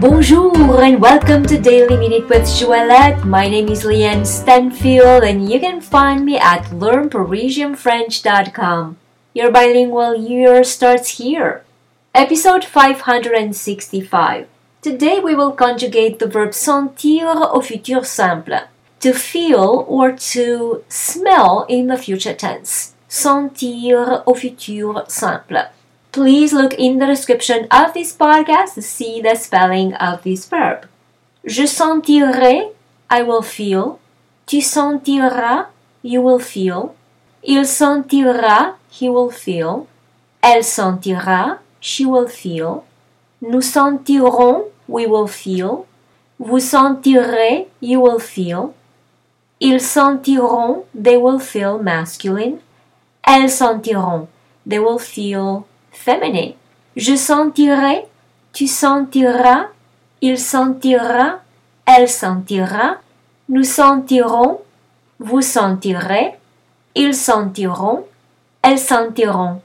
Bonjour and welcome to Daily Minute with Joëlette. My name is Leanne Stanfield and you can find me at learnparisianfrench.com. Your bilingual year starts here. Episode 565. Today we will conjugate the verb sentir au futur simple. To feel or to smell in the future tense. Sentir au futur simple. Please look in the description of this podcast to see the spelling of this verb. Je sentirai, I will feel. Tu sentiras, you will feel. Il sentira, he will feel. Elle sentira, she will feel. Nous sentirons, we will feel. Vous sentirez, you will feel. Ils sentiront, they will feel masculine. Elles sentiront, they will feel féminin. Je sentirai, tu sentiras, il sentira, elle sentira, nous sentirons, vous sentirez, ils sentiront, elles sentiront.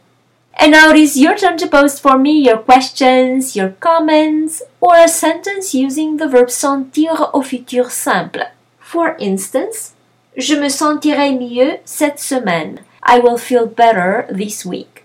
And now it is your turn to post for me your questions, your comments, or a sentence using the verb sentir au futur simple. For instance, je me sentirai mieux cette semaine. I will feel better this week.